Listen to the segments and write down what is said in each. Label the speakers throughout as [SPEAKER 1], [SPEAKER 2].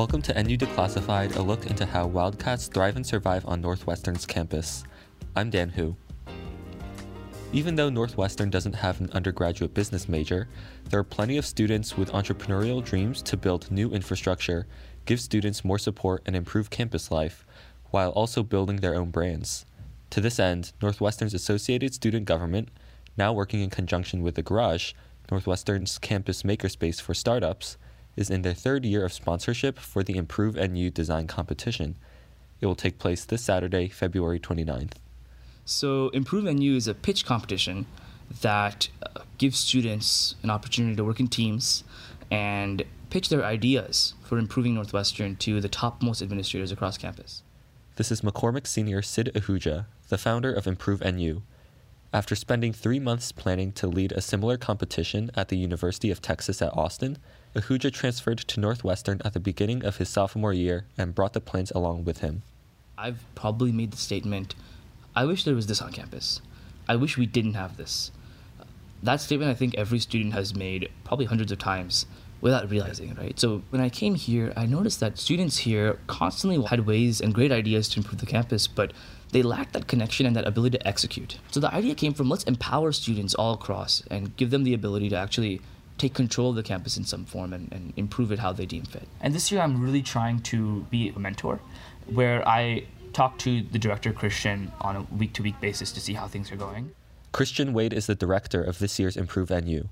[SPEAKER 1] Welcome to NU Declassified, a look into how wildcats thrive and survive on Northwestern's campus. I'm Dan Hu. Even though Northwestern doesn't have an undergraduate business major, there are plenty of students with entrepreneurial dreams to build new infrastructure, give students more support, and improve campus life, while also building their own brands. To this end, Northwestern's Associated Student Government, now working in conjunction with The Garage, Northwestern's campus makerspace for startups, is in their third year of sponsorship for the Improve NU Design Competition. It will take place this Saturday, February 29th.
[SPEAKER 2] So, Improve NU is a pitch competition that uh, gives students an opportunity to work in teams and pitch their ideas for improving Northwestern to the topmost administrators across campus.
[SPEAKER 1] This is McCormick Senior Sid Ahuja, the founder of Improve NU. After spending three months planning to lead a similar competition at the University of Texas at Austin, Ahuja transferred to Northwestern at the beginning of his sophomore year and brought the plans along with him.
[SPEAKER 2] I've probably made the statement I wish there was this on campus. I wish we didn't have this. That statement I think every student has made probably hundreds of times without realizing right? So when I came here, I noticed that students here constantly had ways and great ideas to improve the campus, but they lacked that connection and that ability to execute. So the idea came from let's empower students all across and give them the ability to actually take control of the campus in some form and, and improve it how they deem fit. And this year I'm really trying to be a mentor where I talk to the director Christian on a week to week basis to see how things are going.
[SPEAKER 1] Christian Wade is the director of this year's Improve NU.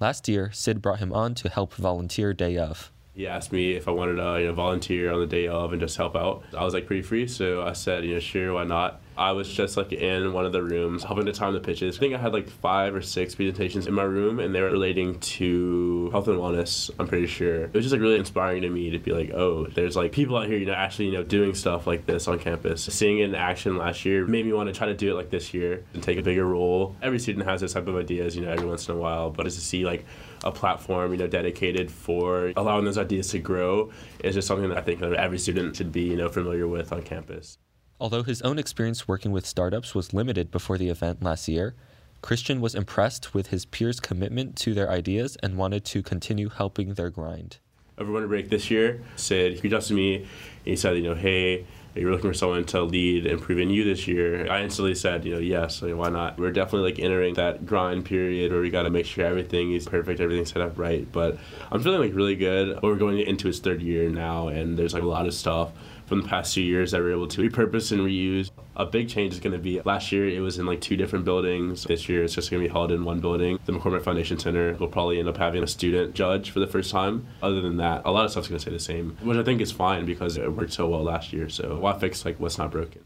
[SPEAKER 1] Last year, Sid brought him on to help volunteer day of.
[SPEAKER 3] He asked me if I wanted to you know, volunteer on the day of and just help out. I was like pretty free, so I said, you know, sure, why not? I was just like in one of the rooms helping to time the pitches. I think I had like five or six presentations in my room, and they were relating to health and wellness. I'm pretty sure it was just like really inspiring to me to be like, oh, there's like people out here, you know, actually you know doing stuff like this on campus. Seeing it in action last year made me want to try to do it like this year and take a bigger role. Every student has this type of ideas, you know, every once in a while, but to see like a platform, you know, dedicated for allowing those ideas to grow is just something that I think every student should be, you know, familiar with on campus.
[SPEAKER 1] Although his own experience working with startups was limited before the event last year, Christian was impressed with his peers' commitment to their ideas and wanted to continue helping their grind.
[SPEAKER 3] Over winter break this year, Sid he reached out to me. And he said, you know, hey, you're looking for someone to lead Improve NU this year. I instantly said, you know, yes, like, why not? We're definitely like entering that grind period where we got to make sure everything is perfect, everything's set up right. But I'm feeling like really good. We're going into his third year now, and there's like a lot of stuff from the past two years that we're able to repurpose and reuse. A big change is going to be last year it was in like two different buildings. This year it's just going to be held in one building. The McCormick Foundation Center will probably end up having a student judge for the first time. Other than that, a lot of stuff's going to stay the same, which I think is fine because it worked so well last year. So why fix like what's not broken?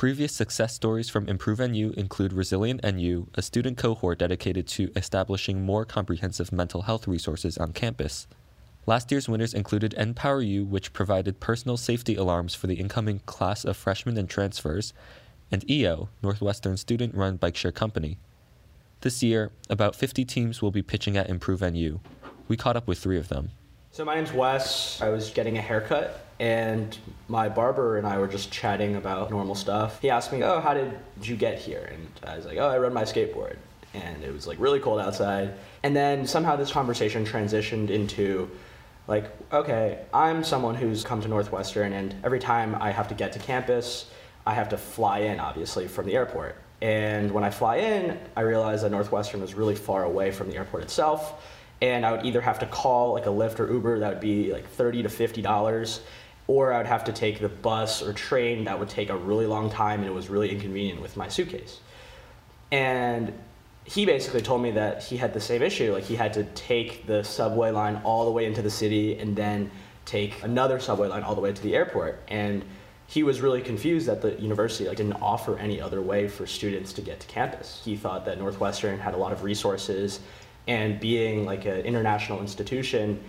[SPEAKER 1] Previous success stories from Improve NU include Resilient NU, a student cohort dedicated to establishing more comprehensive mental health resources on campus. Last year's winners included NPower U, which provided personal safety alarms for the incoming class of freshmen and transfers, and EO, Northwestern student run bike share company. This year, about 50 teams will be pitching at Improve NU. We caught up with three of them.
[SPEAKER 4] So, my name's Wes. I was getting a haircut, and my barber and I were just chatting about normal stuff. He asked me, Oh, how did you get here? And I was like, Oh, I rode my skateboard. And it was like really cold outside. And then somehow this conversation transitioned into, like, okay, I'm someone who's come to Northwestern, and every time I have to get to campus, I have to fly in, obviously, from the airport. And when I fly in, I realized that Northwestern was really far away from the airport itself, and I would either have to call like a Lyft or Uber that would be like thirty to fifty dollars, or I would have to take the bus or train that would take a really long time, and it was really inconvenient with my suitcase. And he basically told me that he had the same issue. Like he had to take the subway line all the way into the city and then take another subway line all the way to the airport. And he was really confused that the university like, didn't offer any other way for students to get to campus. He thought that Northwestern had a lot of resources, and being like an international institution,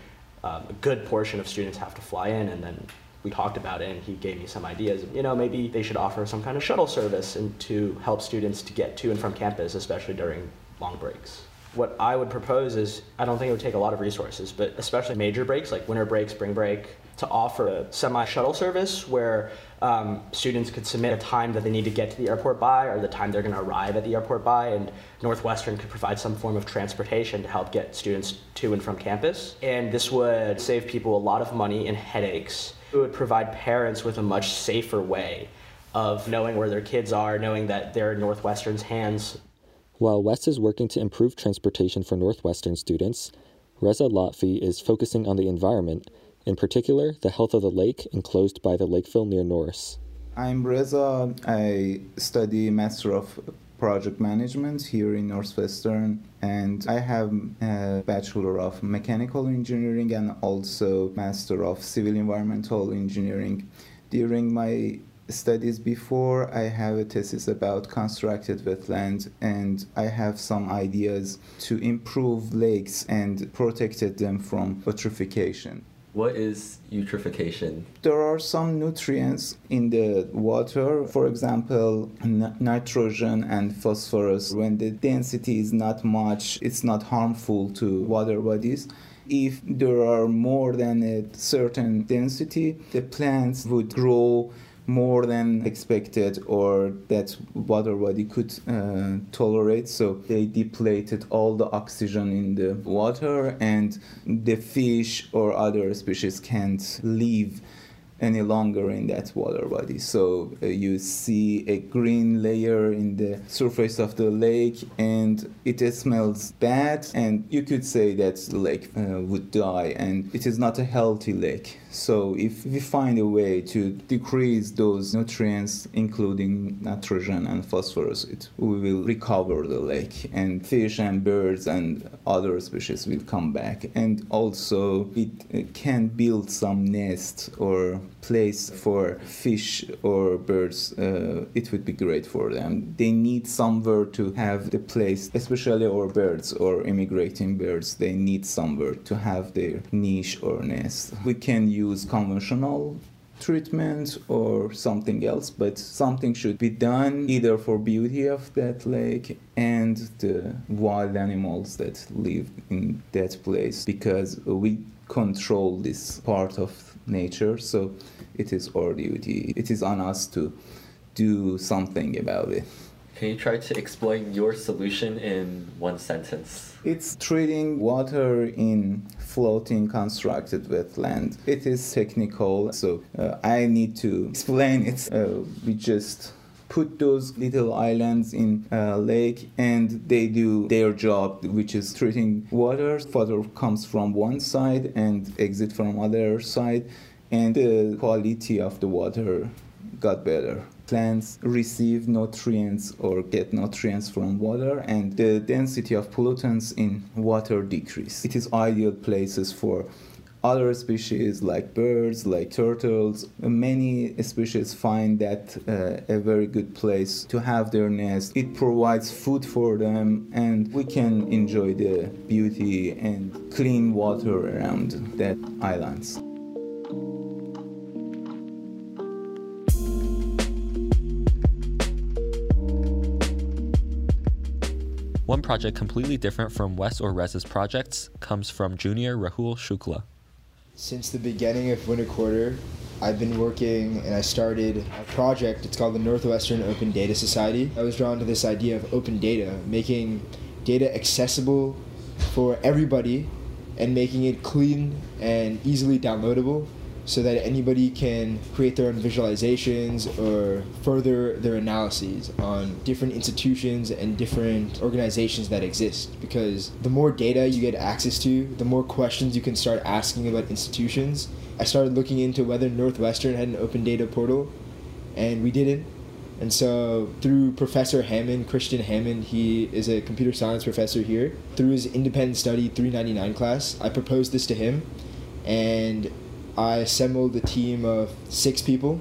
[SPEAKER 4] um, a good portion of students have to fly in and then we talked about it and he gave me some ideas. You know, maybe they should offer some kind of shuttle service and to help students to get to and from campus, especially during long breaks. What I would propose is I don't think it would take a lot of resources, but especially major breaks like winter break, spring break, to offer a semi shuttle service where um, students could submit a time that they need to get to the airport by or the time they're going to arrive at the airport by, and Northwestern could provide some form of transportation to help get students to and from campus. And this would save people a lot of money and headaches. It would provide parents with a much safer way of knowing where their kids are, knowing that they're in Northwestern's hands.
[SPEAKER 1] While Wes is working to improve transportation for Northwestern students, Reza Lotfi is focusing on the environment in particular the health of the lake enclosed by the Lakefill near Norris.
[SPEAKER 5] I'm Reza. I study Master of Project Management here in Northwestern, and I have a Bachelor of Mechanical Engineering and also Master of Civil Environmental Engineering. During my studies before, I have a thesis about constructed wetland, and I have some ideas to improve lakes and protected them from eutrophication.
[SPEAKER 1] What is eutrophication?
[SPEAKER 5] There are some nutrients in the water, for example, n- nitrogen and phosphorus. When the density is not much, it's not harmful to water bodies. If there are more than a certain density, the plants would grow more than expected or that water body could uh, tolerate. So they depleted all the oxygen in the water and the fish or other species can't live any longer in that water body. So uh, you see a green layer in the surface of the lake and it smells bad and you could say that the lake uh, would die and it is not a healthy lake. So if we find a way to decrease those nutrients, including nitrogen and phosphorus, it, we will recover the lake, and fish and birds and other species will come back. And also, it can build some nest or place for fish or birds. Uh, it would be great for them. They need somewhere to have the place, especially our birds or immigrating birds. They need somewhere to have their niche or nest. We can use conventional treatment or something else, but something should be done either for beauty of that lake and the wild animals that live in that place because we control this part of nature. So it is our duty. It is on us to do something about it.
[SPEAKER 1] Can you try to explain your solution in one sentence?
[SPEAKER 5] It's treating water in floating constructed wetland. It is technical, so uh, I need to explain it. Uh, we just put those little islands in a lake and they do their job which is treating water water comes from one side and exit from other side and the quality of the water got better plants receive nutrients or get nutrients from water and the density of pollutants in water decrease. It is ideal places for other species like birds, like turtles. Many species find that uh, a very good place to have their nest. It provides food for them, and we can enjoy the beauty and clean water around that islands.
[SPEAKER 1] One project completely different from Wes or Rez's projects comes from junior Rahul Shukla.
[SPEAKER 6] Since the beginning of winter quarter, I've been working and I started a project. It's called the Northwestern Open Data Society. I was drawn to this idea of open data, making data accessible for everybody and making it clean and easily downloadable so that anybody can create their own visualizations or further their analyses on different institutions and different organizations that exist. Because the more data you get access to, the more questions you can start asking about institutions. I started looking into whether Northwestern had an open data portal, and we didn't. And so, through Professor Hammond, Kristian Hammond, he is a computer science professor here. Through his independent study 399 class, I proposed this to him, and I assembled a team of six people,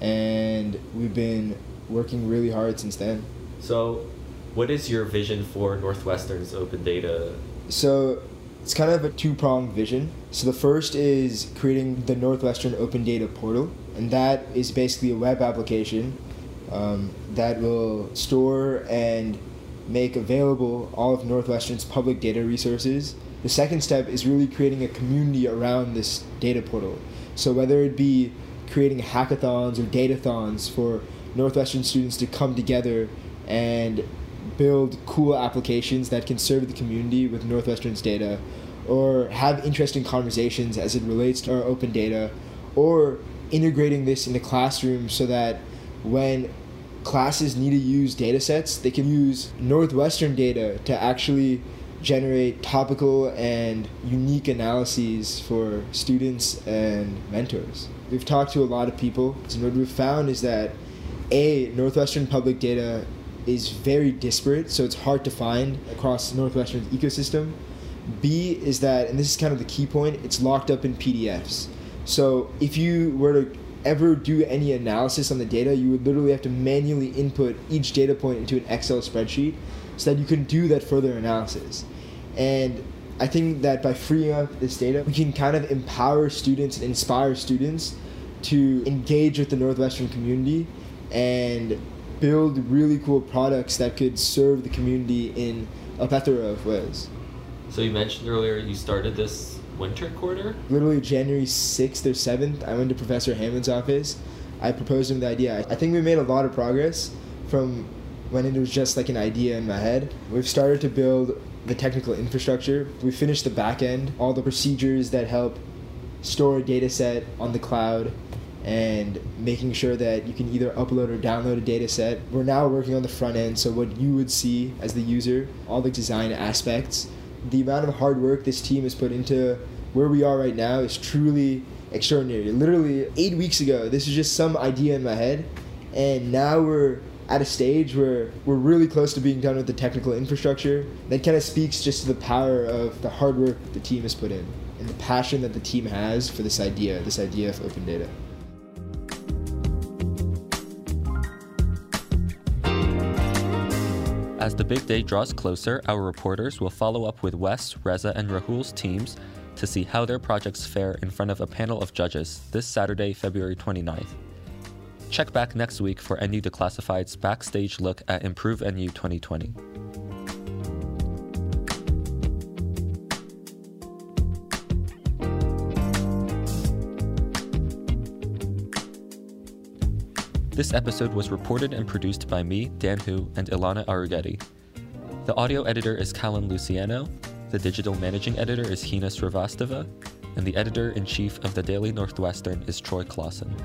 [SPEAKER 6] and we've been working really hard since then.
[SPEAKER 1] So, what is your vision for Northwestern's open data?
[SPEAKER 6] So, it's kind of a two pronged vision. So, the first is creating the Northwestern Open Data Portal, and that is basically a web application um, that will store and make available all of Northwestern's public data resources the second step is really creating a community around this data portal. So whether it be creating hackathons or datathons for Northwestern students to come together and build cool applications that can serve the community with Northwestern's data, or have interesting conversations as it relates to our open data, or integrating this into classrooms so that when classes need to use data sets, they can use Northwestern data to actually generate topical and unique analyses for students and mentors. We've talked to a lot of people, and what we've found is that A, Northwestern public data is very disparate, so it's hard to find across Northwestern's ecosystem. B is that, and this is kind of the key point, it's locked up in PDFs. So if you were to ever do any analysis on the data, you would literally have to manually input each data point into an Excel spreadsheet so that you can do that further analysis. And I think that by freeing up this data, we can kind of empower students and inspire students to engage with the Northwestern community and build really cool products that could serve the community in a plethora of ways.
[SPEAKER 1] So you mentioned earlier you started this winter quarter?
[SPEAKER 6] Literally January 6th or 7th, I went to Professor Hammond's office. I proposed him the idea. I think we made a lot of progress from when it was just like an idea in my head. We've started to build the technical infrastructure. We finished the back end, all the procedures that help store a data set on the cloud and making sure that you can either upload or download a data set. We're now working on the front end, so what you would see as the user, all the design aspects. The amount of hard work this team has put into where we are right now is truly extraordinary. Literally, eight weeks ago, this was just some idea in my head, and now we're at a stage where we're really close to being done with the technical infrastructure. That kind of speaks just to the power of the hard work the team has put in and the passion that the team has for this idea, this idea of open data.
[SPEAKER 1] As the big day draws closer, our reporters will follow up with Wes, Reza, and Rahul's teams to see how their projects fare in front of a panel of judges this Saturday, February 29th. Check back next week for NU Declassified's backstage look at Improve NU 2020. This episode was reported and produced by me, Dan Hu, and Ilana Arougheti. The audio editor is Callan Luciano, the digital managing editor is Hina Srivastava, and the editor in chief of the Daily Northwestern is Troy Closson.